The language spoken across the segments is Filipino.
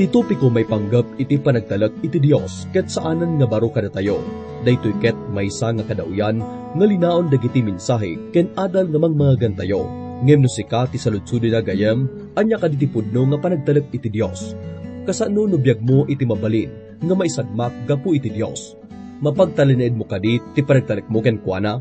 Iti topiko may panggap iti panagtalak iti Dios ket saanan nga baro kada tayo. Daytoy ket maysa nga kadauyan nga linaon dagiti mensahe ken adal nga mangmagan tayo. Ngem no sika ti saludsudi na gayam anya kaditi pudno nga panagtalak iti Dios. Kasano no biag mo iti mabalin nga maisagmak gapu iti Dios. Mapagtalinid mo kadit ti panagtalak mo ken kuana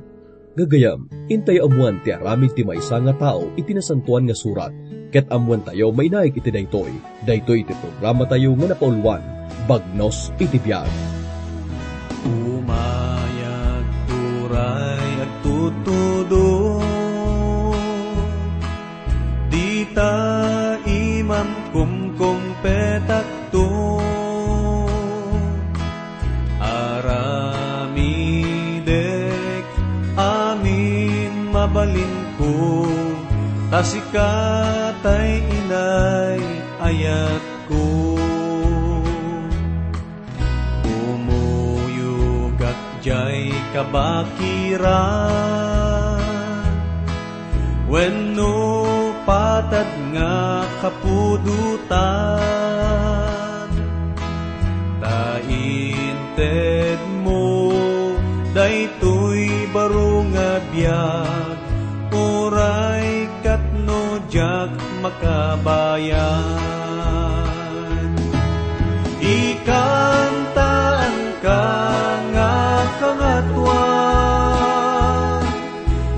Gagayam, intay amuan ti aramid ti maysa nga tao iti nasantuan nga surat, ket amuan tayo may naik iti daytoy. Daytoy iti programa tayo nga napaulwan, bagnos iti biyag. Umayag turay at tutudo Di ta imam kumkumpetak Tasikatay inay ayat ko. Umuyog at jay kabakiran. Wenno patad nga kapudutan Tainted mo daytoy baro nga biyag makabayan Ikantaan ka nga kangatwa.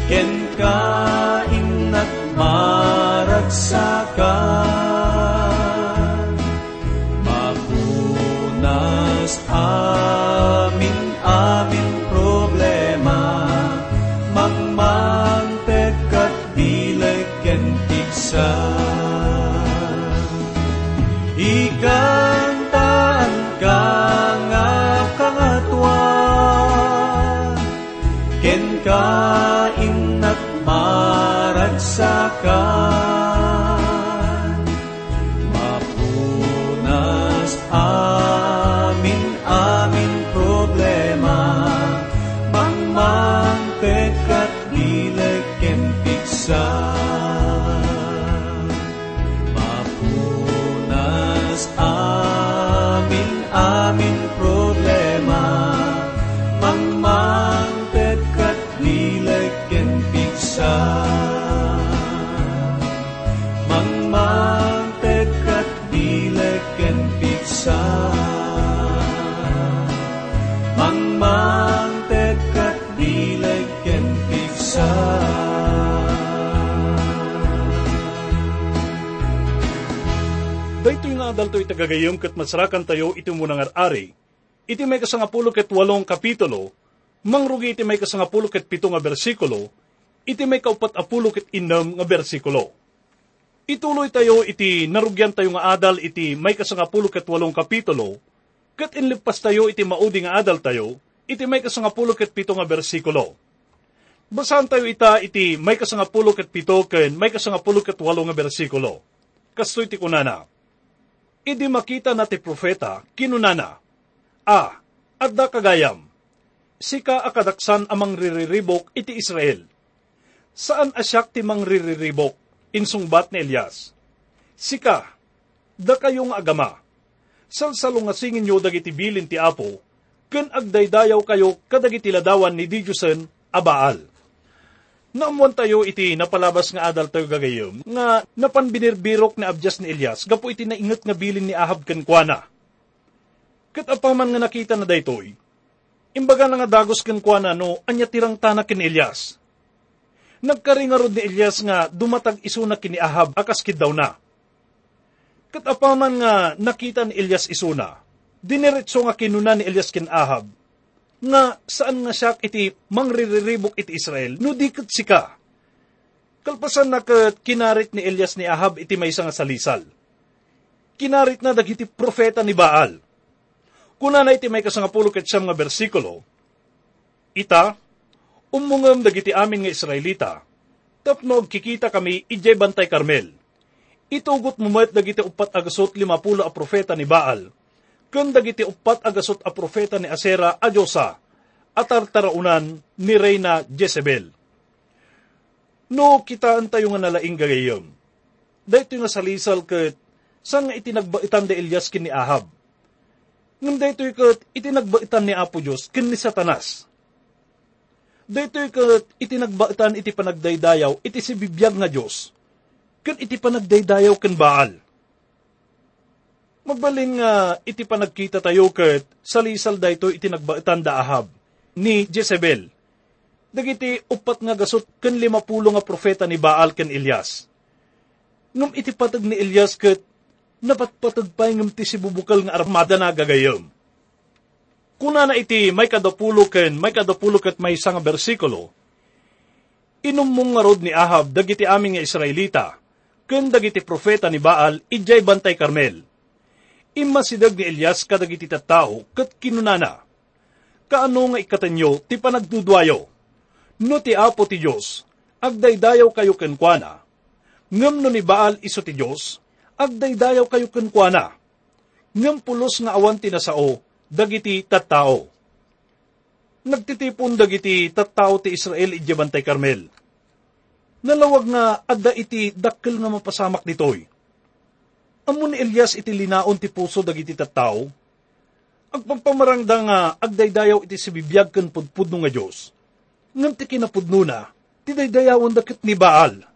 Ken inat maragsakan bilag ken piksan Mangmantek at bilag ken piksan Mangmantek at bilag ken piksan Daytoy nga adaltoy tagagayom ket masarakan tayo iti munang ari. Iti may kasangapulo ket walong kapitulo, mangrugi iti may kasangapulo ket pito nga bersikulo, iti may kaupat apulo ket inam nga bersikulo. Ituloy tayo iti narugyan tayo nga adal iti may kasangapulo ket walong kapitulo, ket inlipas tayo iti maudi nga adal tayo, iti may kasangapulo ket pito nga bersikulo. Basahan tayo ita iti may kasangapulo ket pito ken may kasangapulo ket walo nga bersikulo. Kastoy ti kunana. Idi makita na ti profeta, kinunana, A. Adda kagayam. Sika akadaksan amang ririribok iti Israel. Saan asyak ti mang ririribok? Insungbat ni Elias. Sika, da kayong agama. Salsalungasingin nyo dagiti bilin ti Apo, ken agdaydayaw kayo kadagiti ladawan ni Diyosen abaal. Naamuan tayo iti napalabas nga adal tayo gagayom, nga napanbinirbirok ni Abjas ni Elias, gapo iti naingat nga bilin ni Ahab ken kuana. Kat apaman nga nakita na daytoy, imbaga na nga dagos ken kuana no, anya tirang tanak ken Elias. Nagkaringarod ni Elias nga dumatag isuna kini Ahab akas kid daw na. Kat apaman nga nakita ni Elias isuna, diniretso nga kinuna ni Elias ken Ahab, nga saan nga siya iti mangririribok iti Israel, no di kat sika. Kalpasan na kat kinarit ni Elias ni Ahab iti may nga salisal. Kinarit na dagiti profeta ni Baal. Kuna na iti may kasangapulo ket siyam nga bersikulo, Ita, umungam dagiti amin nga Israelita, tapno kikita kami ijay bantay Karmel. Itugot met dagiti upat agasot limapulo a profeta ni Baal, ken dagiti upat agasot a profeta ni Asera a Diyosa, at tartaraunan ni Reyna Jezebel. No, kitaan tayo nga nalaing gagayom. Dahito nga salisal ket saan nga itinagbaitan de Elias kin ni Ahab. Ngam daytoy kat itinagbaitan ni Apo Diyos kin ni Satanas. Daytoy kat itinagbaitan iti panagdaydayaw iti si bibiyag nga Diyos. Ken iti panagdaydayaw ken Baal. Magbalin nga iti panagkita tayo kat salisal dayto iti nagbaitan da Ahab ni Jezebel. Dagiti upat nga gasot ken limapulo nga profeta ni Baal ken Elias. Ngum iti patag ni Elias kat napatpatag pa ngam ti si bubukal nga armada na gagayom. Kuna na iti may kadapulo ken may kadapulo ket may isang bersikulo, inom mong nga ni Ahab dagiti aming nga Israelita, ken dagiti profeta ni Baal ijay bantay Carmel. Imasidag ni Elias kadagiti tattao ket kinunana. Kaano nga ikatanyo ti panagdudwayo? No ti apo ti Diyos, agdaydayaw kayo kenkwana. Ngem no ni Baal iso ti Diyos, agdaydayaw kayo kenkwana. Ngem pulos nga awan tinasao, dagiti tattao. Nagtitipon dagiti tattao ti Israel iti bantay Carmel. Nalawag nga adda iti dakkel nga mapasamak ditoy. Amo ni Elias iti linaon ti puso dagiti tattao. Agpampamarangda nga agdaydayaw iti si bibiyag ken pudpudno nga Dios. Ngem ti kinapudno na, ti daydayawon dakit ni Baal.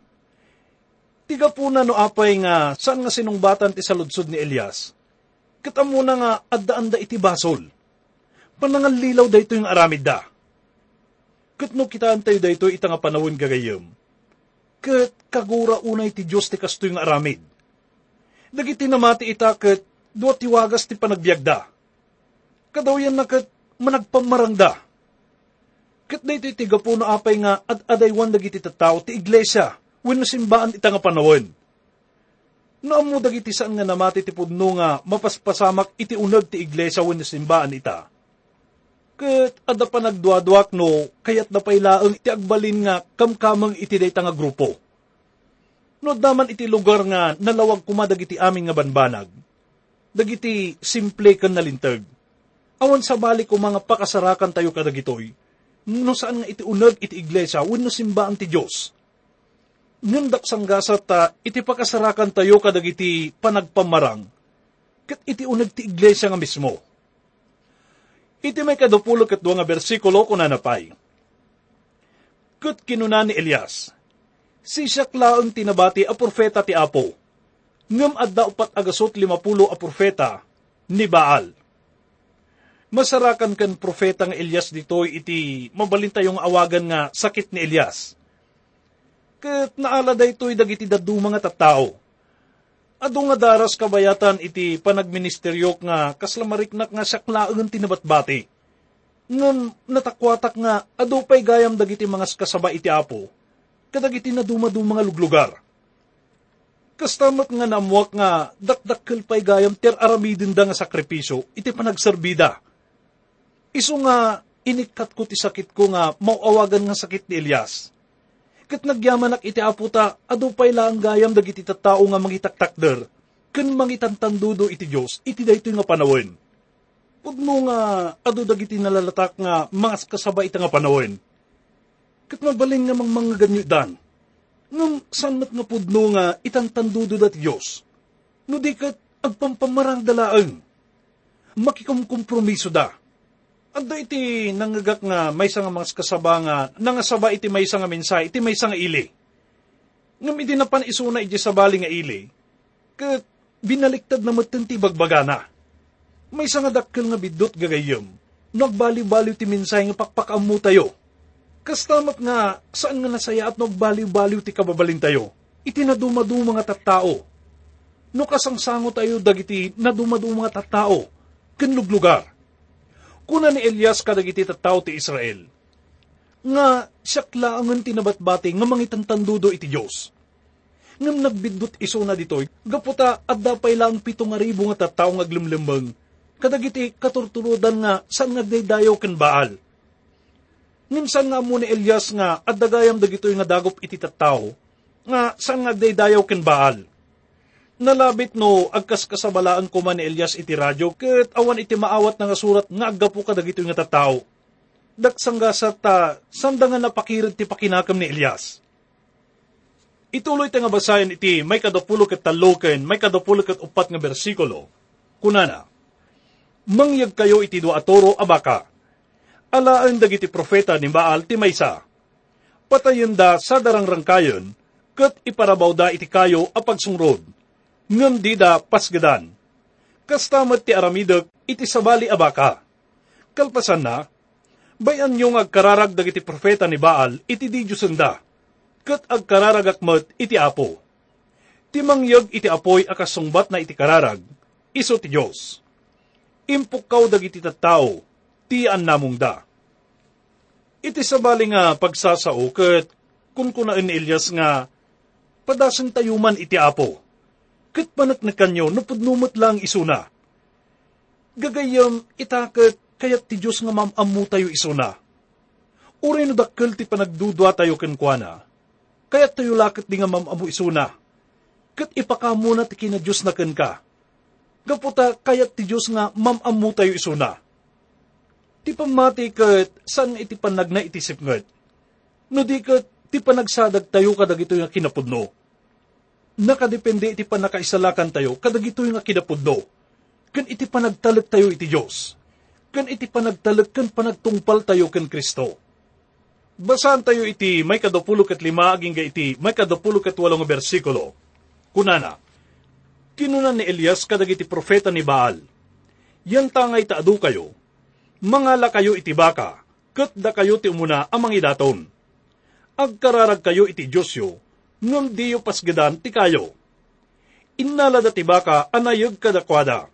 Tiga po na no apay nga saan nga sinungbatan ti saludsod ni Elias. Kita mo na nga addaan da iti basol. Panangal lilaw da ito yung aramid da. Kat no kitaan tayo da ito ita nga panawin gagayam. Kat kagura unay ti Diyos ti kasto yung aramid. Dagiti namati ita kat duwa tiwagas ti panagbiagda. Kadaw yan na kat managpamarangda. Kat da ito itiga po apay nga at adaywan dagiti tattao ti iglesia wenno simbaan ita nga panawin Naamo dagiti saan nga namati ti pudno nga mapaspasamak iti unag ti iglesia wenno simbaan ita. Ket adda pa nagduadwak no kayat na pailaeng iti agbalin nga kamkamang iti dayta nga grupo. No daman iti lugar nga nalawag kumadag iti amin nga banbanag. Dagiti simple kan nalintag. Awan sa balik ko mga pakasarakan tayo kadagitoy. No saan nga iti unag iti iglesia wenno simbaan ti Dios ngundak sanggasa ta iti pakasarakan tayo kadagiti panagpamarang, kat iti unag ti iglesia nga mismo. Iti may kadupulo kat nga bersikulo kuna napay. Kat kinuna ni Elias, si Siaklaang tinabati a profeta ti Apo, ngam adda upat agasot limapulo a profeta ni Baal. Masarakan kan profeta nga Elias ditoy iti mabalintayong awagan nga sakit ni Elias ket naala daytoy dagiti daddu mga tattao. Ado nga daras kabayatan iti panagministeryok nga kaslamariknak nga saklaen tinabatbati. Ngam natakwatak nga ado pay gayam dagiti mga kasaba iti apo, kadagiti na dumadu mga luglugar. Kastamat nga namuak nga dakdakkel pay gayam ter aramidin da nga sakripisyo iti panagserbida. Iso nga inikat ko ti sakit ko nga mauawagan nga sakit ni Elias Kat nagyamanak iti aputa, adu pay lang gayam dagiti tattao nga mangitaktakder, ken mangitantandudo iti Dios iti daytoy nga panawin. Pudno nga adu dagiti nalalatak nga mga kasaba iti nga panawin. Kat mabalin nga mga ganyo dan. Ngam sanmat nga pudno nga itantandudo dati Dios. No di kat agpampamarang dalaang. Makikumkompromiso da Anda iti nangagak nga may nga mga kasaba nga nangasaba iti may nga mensahe iti may nga ili. Ngam iti napan isuna iti sabali nga ili. Kat binaliktad na matinti bagbagana. May nga dakkel nga bidot gagayom. Nagbaliw-baliw ti mensahe nga pakpakamu tayo. Kastamat nga saan nga nasaya at nagbaliw-baliw ti kababalin tayo. Iti nadumadu mga tattao. No kasangsango tayo dagiti nadumadu mga tattao. Kanluglugar kuna ni Elias kadagiti tattao ti Israel. Nga siya klaangan tinabatbati nga mangitantandudo iti Diyos. Ngam nagbidgot iso na ditoy, gaputa at dapay lang pito nga ribo nga tattao nga glimlimbang, kadagiti katurturudan nga saan nga daydayaw ken Baal. Minsan nga mo ni Elias nga at dagayam dagitoy nga dagop iti tattao, nga saan nga daydayaw ken Baal Nalabit no, agkas kasabalaan ko man ni Elias iti radyo, ket awan iti maawat nga surat nga aggapo ka dagito nga tatao. Daksangga sa ta, sanda nga napakirid ti pakinakam ni Elias. Ituloy ta nga basayan iti may kadapulo ket talo ken may kadapulo ket upat nga bersikulo. Kunana, Mangyag kayo iti dua atoro abaka. Alaan dagiti profeta ni Baal ti maysa. Patayen da sa darangrang kayon, ket iparabaw da iti kayo a pagsungrod. Ngem di da pasgadan. Kastamat ti aramidek iti sabali abaka. Kalpasan na, bayan yung agkararag dagiti profeta ni Baal iti di Diyosenda kat agkararagakmat iti apo. Timangyag iti apoy akasungbat na iti kararag, iso ti Diyos. Impukaw dagiti tattao, tian namong da. Iti sabali nga pagsasao kat kung kunaan ni Elias nga padasan tayuman iti apo. Kat panaknakan nyo, napudnumot lang isuna. Gagayam itakat kayat ti Diyos nga mamamu tayo isuna. Uri no dakkel ti panagdudwa tayo kenkwana kaya tayo lakit di nga mamamu isuna. Kat ipakamu na ti kina Diyos na ken ka. Gaputa kayat ti Diyos nga mamamu tayo isuna. Ti pamati kat saan iti panag na iti sipngat. No di kat ti panagsadag tayo kadag ito nga kinapudno. Nakadepende iti panakaisalakan tayo kadag ito nga kinapudno. Kan iti panagtalag tayo iti Diyos. Kan iti panagtalag kan panagtungpal tayo ken Kristo Basahan tayo iti may kadapulo kat lima aging iti may kadapulo kat walong bersikulo. Kunana, kinunan ni Elias kadag iti profeta ni Baal. Yan tangay taadu kayo, mangala kayo iti baka, kat da kayo ti umuna amang idaton. Agkararag kayo iti Diyosyo, ngam diyo pasgadan ti kayo. Innalada ti baka anayag kadakwada.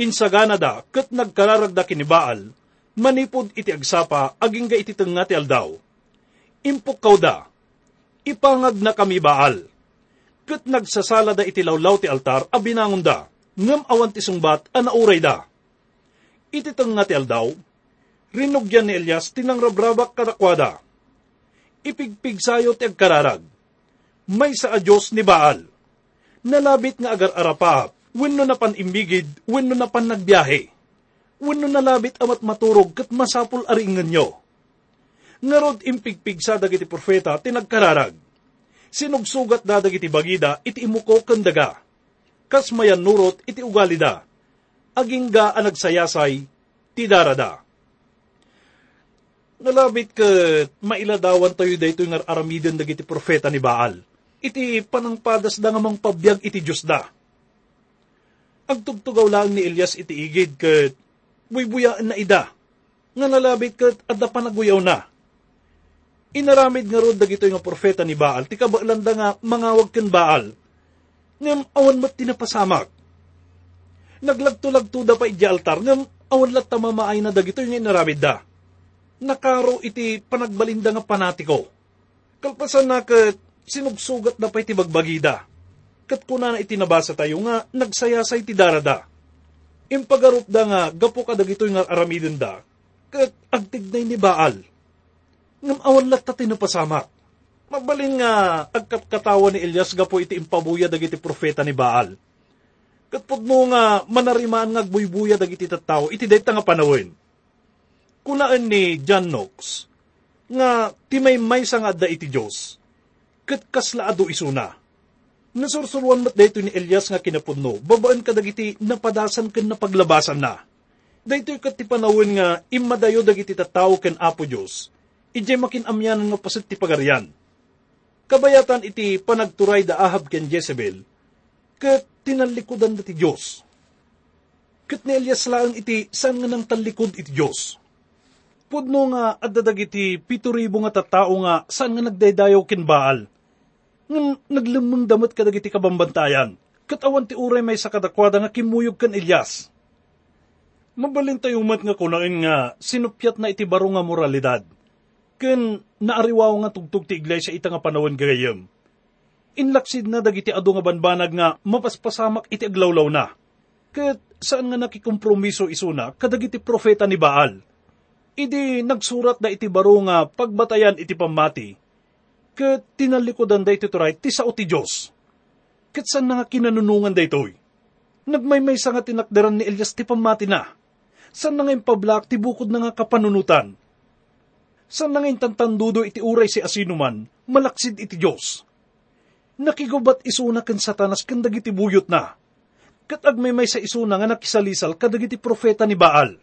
Insagana da kat nagkararag da kinibaal, manipod iti agsapa aging ga iti tenga ti aldaw impukaw da, ipangag na kami baal. Kat nagsasala da iti lawlaw ti altar, abinangon da, ngam awan ti sungbat, anauray da. Ititang nga ti aldaw, rinugyan ni Elias tinangrabrabak karakwada. Ipigpig sayo ti agkararag. May sa adyos ni Baal. Nalabit nga agar arapahap, wenno na pan imbigid, wenno na pan nagbiyahe. Wenno nalabit amat maturog kat masapul aringan nyo Ngarod impigpig sa dagiti profeta tinagkararag. Sinugsugat da dagiti bagida iti imuko kandaga. Kas mayan nurot iti ugalida. Aging ga anagsayasay ti darada. Nalabit ka mailadawan tayo dayto nga aramiden dagiti profeta ni Baal. Iti panangpadas da nga mang pabiyag iti Diyos da. Agtugtugaw lang ni Elias iti igid kat buybuyaan na ida. Nga nalabit kat adda panaguyaw na Inaramid nga rod dagito nga profeta ni Baal, ti kabalanda nga mangawag ken Baal. Ngam awan mat tinapasamak. Naglagto-lagto da pa iti altar, ngam awan lat tamamaay na dagito nga inaramid da. Nakaro iti panagbalinda nga panatiko. Kalpasan na kat sinugsugat na pa iti bagbagida. Kat kuna na itinabasa tayo nga nagsayasay ti darada. Impagarup da nga gapo ka dagito nga aramidin da. Kat agtignay ni Baal ngam awan lat tati pasamak. Mabalin nga agkatkatawa ni Elias gapo iti impabuya dagiti profeta ni Baal. Katpudno nga manarimaan nga agbuybuya dagiti tattao iti dayta nga panawin. Kunaan ni John Knox nga timay may nga da iti Diyos. Kat kaslaado isuna. Nasursuruan mat dayto ni Elias nga kinapudno, babaan ka dagiti napadasan ken napaglabasan na. Daytoy kat ti panawin nga imadayo dagiti tattao ken Apo Diyos ije makinamyanan nga pasit ti pagarian. Kabayatan iti panagturay da Ahab ken Jezebel, ket tinalikudan da ti Diyos. Ket ni Elias lang iti saan nga nang talikod iti Diyos. Pudno nga adadag iti pituribo nga tattao nga saan nga nagdaydayaw ken Baal. Nga naglimang damot kadag iti kabambantayan, ket awan ti uray may sakadakwada nga kimuyog ken Elias. Mabalin tayo mat nga kunain nga sinupyat na iti baro nga moralidad ken naariwaw nga tugtog ti iglesia ita nga panawon gayem. Inlaksid na dagiti adu nga banbanag nga mapaspasamak iti aglawlaw na. Ket saan nga nakikompromiso isuna kadagiti profeta ni Baal. Idi nagsurat da iti baro nga pagbatayan iti pamati. Ket tinalikodan da iti turay ti sao ti Diyos. Ket saan nga kinanunungan da itoy. Nagmaymay sa nga tinakderan ni Elias ti pamati na. Saan nga impablak ti bukod na nga kapanunutan San nangin tantandudo iti uray si asinuman, malaksid iti Diyos. nakigubat isuna ken satanas ken dagiti buyot na. Kat agmay sa isuna nga nakisalisal kadagiti profeta ni Baal.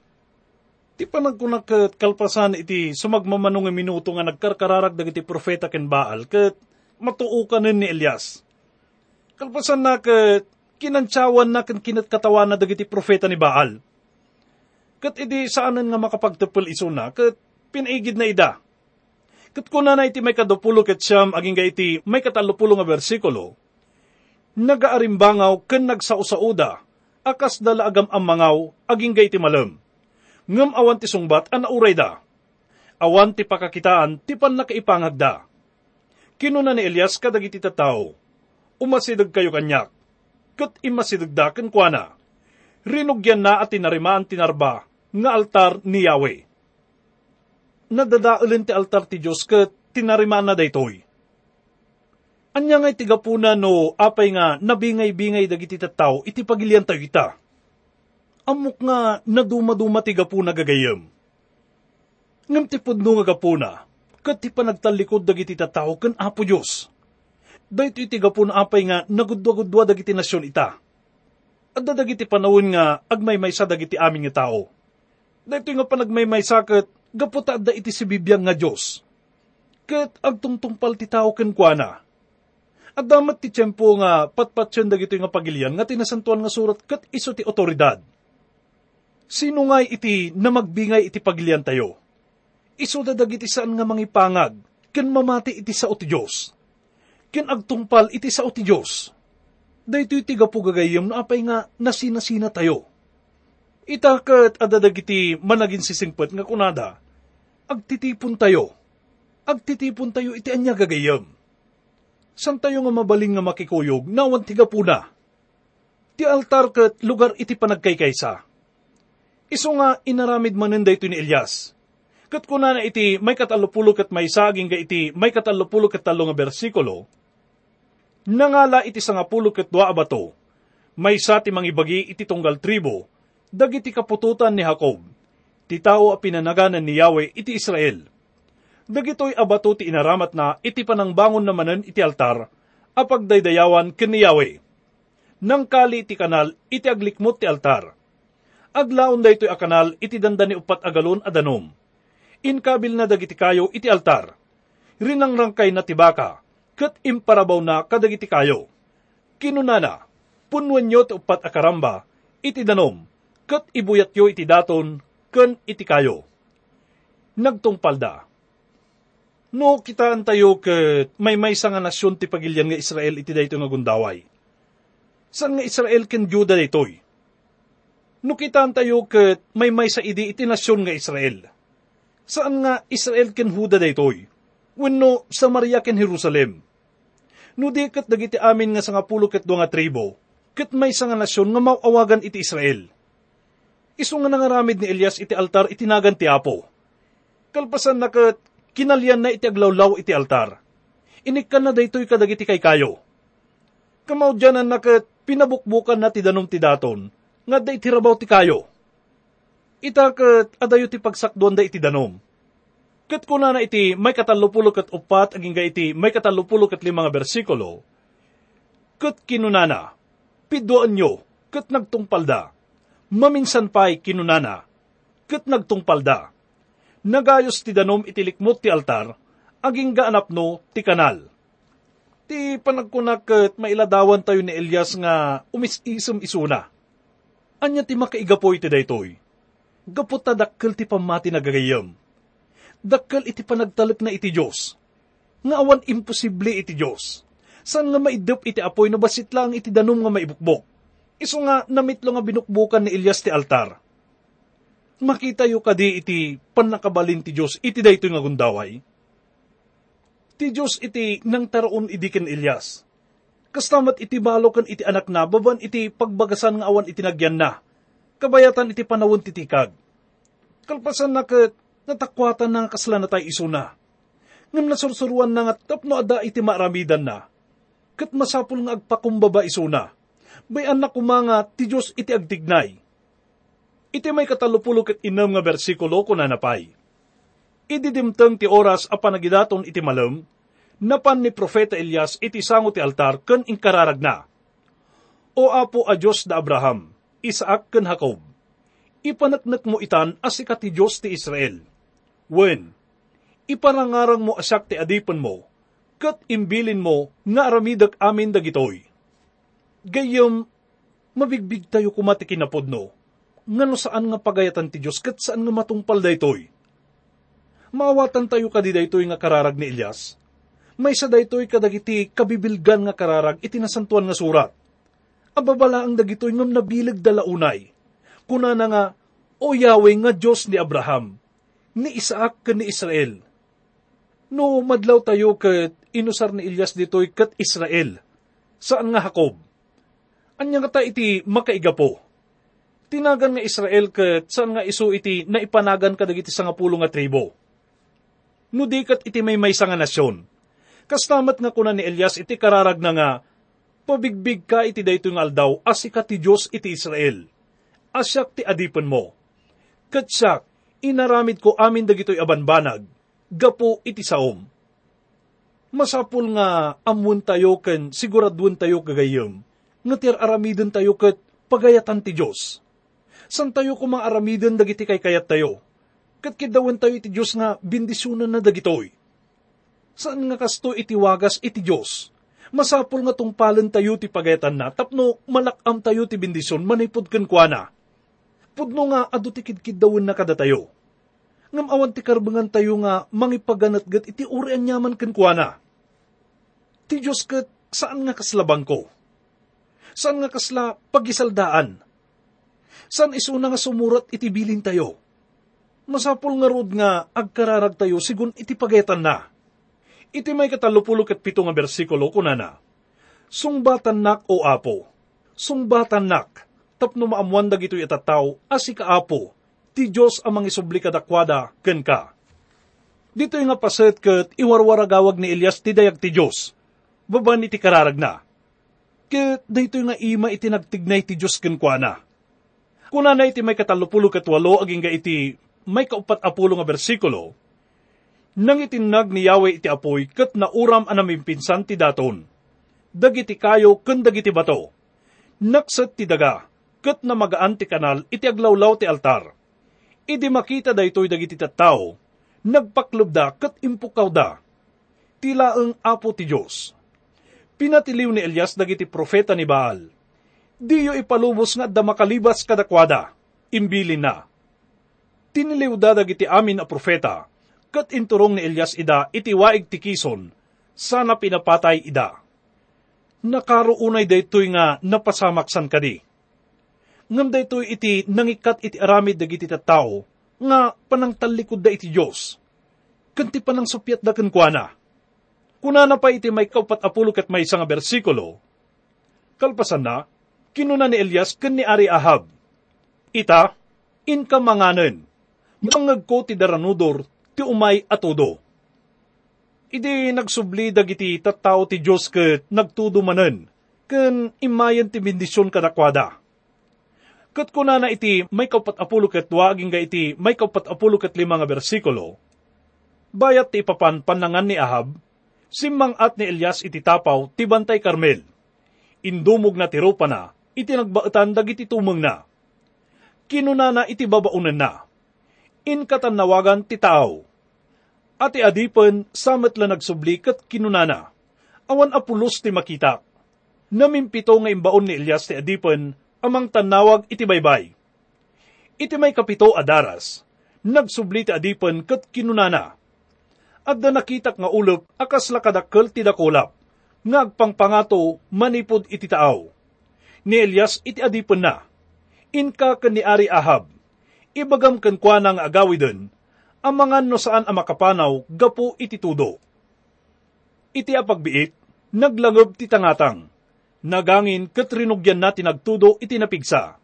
Ti panagkunak kat kalpasan iti sumagmamanong minuto nga nagkarkararag dagiti profeta ken Baal kat matuukanen ni Elias. Kalpasan na kat kinantsawan na ken kinatkatawan na dagiti profeta ni Baal. Kat iti saanan nga makapagtapel isuna kat pinaigid na ida Kat kuna na iti may kadupulo ket siyam aging ga iti may katalupulo nga bersikulo, nagaarimbangaw ken nagsausauda, akas dala agam ang mangaw aging ga iti malam. Ngam awan ti sungbat an nauray da. Awan ti pakakitaan ti pan nakaipangagda. Kinuna ni Elias kadagiti tataw, umasidag kayo kanyak, kat imasidag da ken kuana. Rinugyan na at tinarimaan tinarba nga altar ni Yahweh nadadaulin ti altar ti Diyos kat tinarimaan na daytoy. Anya ngay tigapuna no apay nga nabingay-bingay dagiti tattaw iti pagilian tayo ita. Amok nga naduma-duma tigapuna gagayam. Ngam ti pudno nga gapuna, kat ti panagtalikod dagiti tattaw kan apo Diyos. Dahito iti gapuna apay nga nagudwa-gudwa dagiti nasyon ita. At dagiti panawin nga agmay-may sa dagiti aming nga tao. Dahito nga panagmay-may sakit gaputa da iti si bibiyang nga Diyos. Kat agtungtungpal ti tao ken kuana. At damat ti tiyempo nga patpatsyon dagito nga pagilian nga tinasantuan nga surat kat iso ti otoridad. Sino nga iti na magbingay iti pagilian tayo? Iso da dagiti saan nga mangipangag, ken mamati iti sao ti Diyos. Ken agtungpal iti sao ti Diyos. Dahito iti gapu gagayam na apay nga nasina-sina tayo Itakat adadagiti managin sisingpet nga kunada, agtitipon tayo. Agtitipon tayo iti anya gagayam. San tayo nga mabaling nga makikuyog, nawan tiga puna. Ti altar kat lugar iti panagkaykaysa. Iso nga inaramid manen ito ni Elias. Kat kuna na iti may katalupulo kat may saging ga iti may katalupulo kat talo nga bersikulo, nangala iti sangapulo kat dua abato, may sa ti mangibagi iti tunggal tribo, dagiti kapututan ni Jacob, ti tao a pinanaganan ni Yahweh iti Israel. Dagitoy abato ti inaramat na iti panangbangon namanen iti altar, apag daydayawan ken ni Yahweh. Nang iti kanal, iti aglikmot ti altar. Aglaon daytoy a kanal, iti dandani upat agalon adanom. Inkabil na dagiti kayo iti altar. Rinangrangkay na tibaka, kat imparabaw na kadagiti kayo. Kinunana, punwan nyo ti upat akaramba, iti danom, kat ibuyat yo iti daton, ken iti kayo. Nagtungpalda. No, kitaan tayo ket may may nga nasyon ti pagilyan nga Israel iti dayto nga gundaway. San nga Israel ken Juda daytoy? No kitaan tayo ket may may sa idi iti nasyon nga Israel. Saan nga Israel ken Huda daytoy? Wenno Samaria ken Jerusalem. No di ket dagiti amin nga sanga pulo ket nga tribo, ket may nga nasyon nga mauawagan iti Israel Iso nga nangaramid ni Elias iti altar itinagan ti Apo. Kalpasan na kat kinalyan na iti aglawlaw iti altar. Inikkan na daytoy kadagiti kay kayo. Dyanan na kat pinabukbukan na ti danom ti daton, nga da itirabaw ti kayo. Ita kat adayo ti pagsakduan da iti danom. Kat kuna na iti may katalupulo kat upat aging ga iti may katalupulo kat limang bersikulo, kat kinunana, pidoan nyo, kat nagtungpalda maminsan pa'y kinunana, kat nagtungpalda. Nagayos ti danom itilikmot ti altar, aging gaanap no ti kanal. Ti panagkunak kat mailadawan tayo ni Elias nga umisisem isuna. Anya ti makaigapoy ti daytoy. Gapot ta dakkel ti pamati nagagayam. Dakkel iti panagtalip na iti Diyos. Nga awan imposible iti Diyos. San nga maidop iti apoy na basit lang iti danom nga maibukbok Iso nga namitlo nga binukbukan ni Elias ti altar. Makita yu kadi iti panakabalin ti Diyos iti dayto nga gundaway. Ti Diyos iti nang taroon idiken Elias. Kastamat iti balokan iti anak na, baban iti pagbagasan nga awan iti nagyan na. Kabayatan iti panawon titikag. Kalpasan na kat natakwatan na kasla na tayo iso na. Ngam nasursuruan na nga tapno ada iti maramidan na. Kat masapul nga agpakumbaba iso na Bay anak kumanga ti Diyos iti agtignay. Iti may katalupulo ket inam nga bersikulo ko nanapay. Ididimteng ti oras a panagidaton iti malam, napan ni Profeta Elias iti sango ti altar ken inkararag na. O apo a Diyos da Abraham, Isaac ken Jacob, ipanaknak mo itan as ti Diyos ti Israel. Wen, iparangarang mo asak ti adipan mo, kat imbilin mo nga aramidag amin dagitoy. Gayom, mabigbig tayo kumati kinapod no, nga no saan nga pagayatan ti Diyos kat saan nga matungpal daytoy. Maawatan tayo kadi daytoy nga kararag ni Elias. May sa daytoy kadagiti kabibilgan nga kararag itinasantuan nga surat. Ababala ang dagitoy ngam nabilag dalaunay. Kuna na nga, O Yahweh nga Diyos ni Abraham, ni Isaac ka ni Israel. No, madlaw tayo kat inusar ni Elias ditoy kat Israel. Saan nga Jacob? Anya nga ta iti makaiga po. Tinagan nga Israel kat saan nga iso iti naipanagan kadagiti sa nga pulo nga tribo. No di kat iti may may nga nasyon. Kastamat nga kuna ni Elias iti kararag na nga, pabigbig ka iti dayto nga aldaw as ti Diyos iti Israel. Asyak ti adipan mo. Kat siyak, inaramid ko amin dagitoy abanbanag, gapo iti saom. Masapul nga amun tayo ken siguradun tayo kagayom, nga tir tayo ket pagayatan ti Diyos. San tayo kumang aramidon dagiti kay kayat tayo, ket kidawan tayo iti Diyos nga bindisyonan na dagitoy. Saan nga kasto iti wagas iti Diyos? Masapul nga tungpalan tayo ti pagayatan na, tapno malakam tayo ti bindisyon manipod ken kuana pudno nga adu ti kidkidawin na kada tayo. Ngam ti karbangan tayo nga mangipaganatgat iti urian nyaman kenkwana. Ti Diyos kat saan nga kaslabang ko? Saan nga kasla pagisaldaan? Saan isuna nga sumurat iti bilin tayo? Masapol nga rod nga agkararag tayo sigun iti pagetan na. Iti may katalupulo kat pito nga bersikulo kunana. Sungbatan nak o apo, sungbatan nak, tapno maamuan dagitoy itataw asi kaapo, ti Diyos amang isubli kadakwada ken ka. Dito nga paset ket iwarwaragawag ni Elias ti dayag ti Diyos. Baban iti kararag na. Ket dito nga ima iti nagtignay ti Diyos ken kuana. Kuna na iti may katalupulo ket walo aging iti may kaupat apulo nga bersikulo, nang itinag ni Yahweh iti apoy ket nauram anamimpinsan ti daton. Dagiti kayo ken dagiti bato. Nakset ti daga ket na magaan ti kanal iti aglawlaw ti altar. Idi makita daytoy dagiti tattao, nagpaklubda ket impukaw da. Tila ang apo ti Diyos. Pinatiliw ni Elias dagiti profeta ni Baal. Diyo ipalubos nga da makalibas kadakwada, imbilin na. Tiniliw da dagiti amin a profeta, kat inturong ni Elias ida iti waig ti sana pinapatay ida. Nakaroonay daytoy nga napasamaksan kadi ngam dayto iti nangikat iti aramid dagiti tao, nga panang talikod da iti Diyos. Kanti panang supyat da kuana. Kuna na pa iti may kaupat apulo kat may isang bersikulo, kalpasan na, kinuna ni Elias ken ni Ari Ahab. Ita, inka manganen, mangag ko ti daranudor, ti umay atudo. Idi nagsubli dagiti tattao ti Diyos ket nagtudo manen, ken imayan ti bendisyon kadakwada Kat kuna na iti may kaupat apulo ket aging ga iti may kaupat apulo ket lima nga bersikulo, bayat ti ipapan panangan ni Ahab, simmang at ni Elias iti tapaw ti bantay Carmel. Indumog na tirupa na, iti nagbaetan dagiti tumeng na. Kinuna na iti babaunan na. Inkatan nawagan ti tao. Ati adipen, samet la nagsubli kat kinunana. Awan apulos ti makita. Namimpito nga imbaon ni Elias ti adipen, amang tanawag iti baybay. Iti may kapito adaras, nagsubli ti adipan kat kinunana. Adda nakitak nga ulop akas lakadakkel ti dakulap, ngagpangpangato manipod iti taaw. Ni Elias iti adipan na, inka kan ni Ari Ahab, ibagam kan kwa nga agawiden, amangan no saan ang makapanaw gapo iti tudo. Iti apagbiit, naglangob ti tangatang, Nagangin katrinugyan na tinagtudo iti napigsa.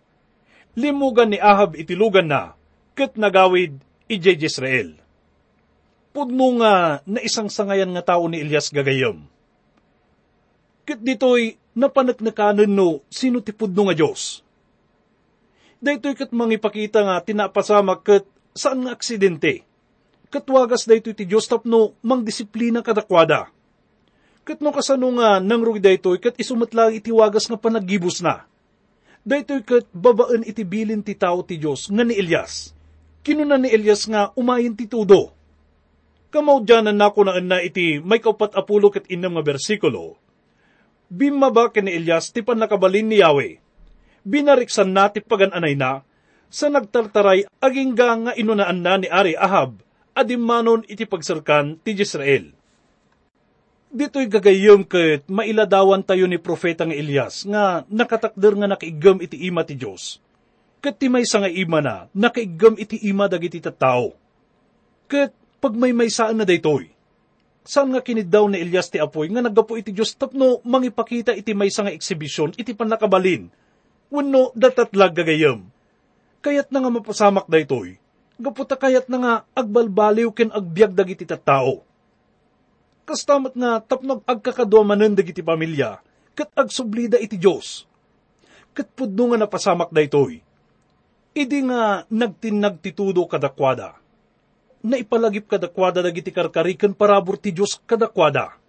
Limugan ni Ahab itilugan na, kat nagawid ije Jezreel. Pudno nga na isang sangayan nga tao ni Elias gagayom. Kat dito'y napanaknakanan no sino ti pudno nga Diyos. Daytoy kat mangipakita nga tinapasama kat saan nga aksidente. Katwagas daytoy ti Diyos tapno mang disiplina kadakwada. Kat no kasano nga nang rugi daytoy kat isumatlang itiwagas nga panagibos na. Daytoy kat babaan itibilin ti tao ti Diyos nga ni Elias. Kinuna ni Elias nga umayin ti tudo. Kamaw dyanan na ko na na iti may kaupat apulo kat inam nga bersikulo. Bimaba ni Elias ti panakabalin ni Yahweh. Binariksan na ti pagananay na sa nagtartaray aging nga inunaan na ni Ari Ahab adimanon iti pagsarkan ti Israel Dito'y gagayom ket mailadawan tayo ni propeta nga Elias nga nakatakder nga nakaigam iti ima ti Diyos. Ket ti may nga ima na nakaigam iti ima dagiti tattao. Ket pag may may saan na daytoy. Saan nga kinidaw ni Elias ti apoy nga naggapo iti Diyos tapno mangipakita iti may nga eksibisyon iti panakabalin. Wano datatlag gagayom. Kayat na nga mapasamak daytoy. Gaputa kayat na nga agbalbaliw ken agbyag dagiti tattao kastamat nga tapnog agkakaduamanan dagiti pamilya, kat agsublida iti Diyos. Kat pudno nga napasamak da itoy. Idi nga nagtinag titudo kadakwada. Naipalagip kadakwada dagiti karkarikan parabor ti Diyos kadakwada.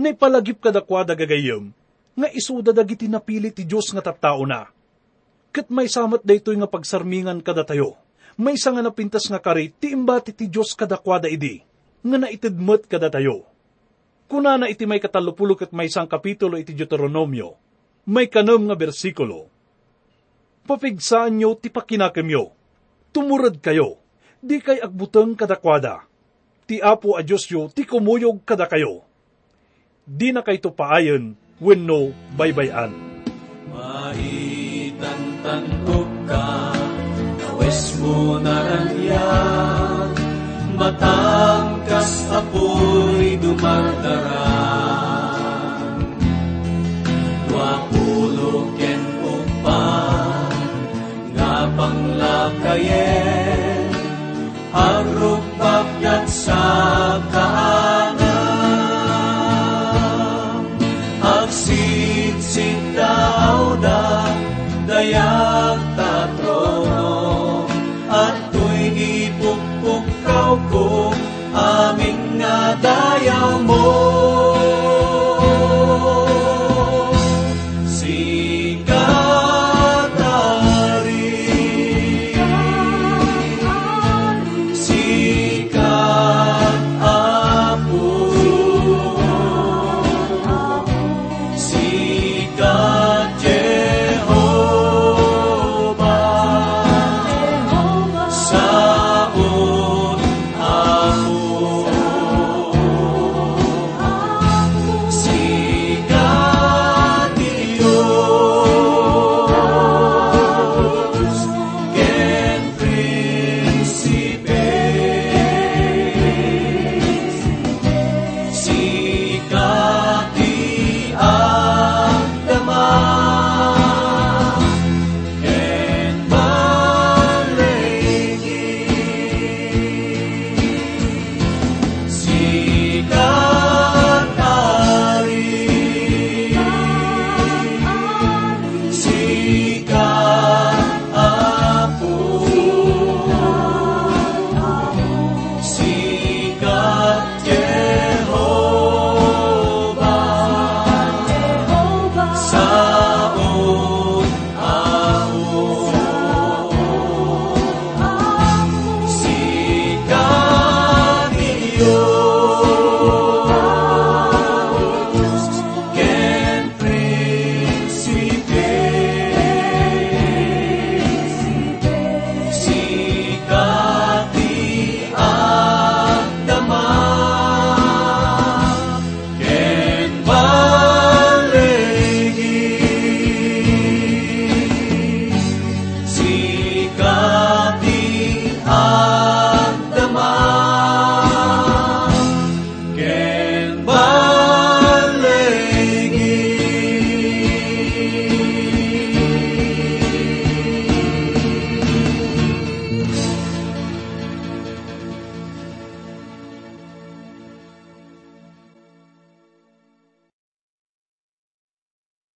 Naipalagip kadakwada gagayem, nga isuda dagiti napili ti Diyos nga tattao na. Kat may samat da ito'y nga pagsarmingan kada tayo. May nga napintas nga kari, ti imbati ti Diyos kadakwada idi, nga naitidmet kada tayo Kuna na iti may katalupulok at may isang kapitulo iti Deuteronomio, may kanom nga bersikulo. Papigsaan nyo ti pakinakemyo, tumurad kayo, di kay agbuteng kadakwada. Ti apo a Diyos yo, ti kumuyog kada kayo. Di na kay paayon, wenno baybayan. Maitantantok ka, nawes mo narangyan, matangkas apoy dumardaran.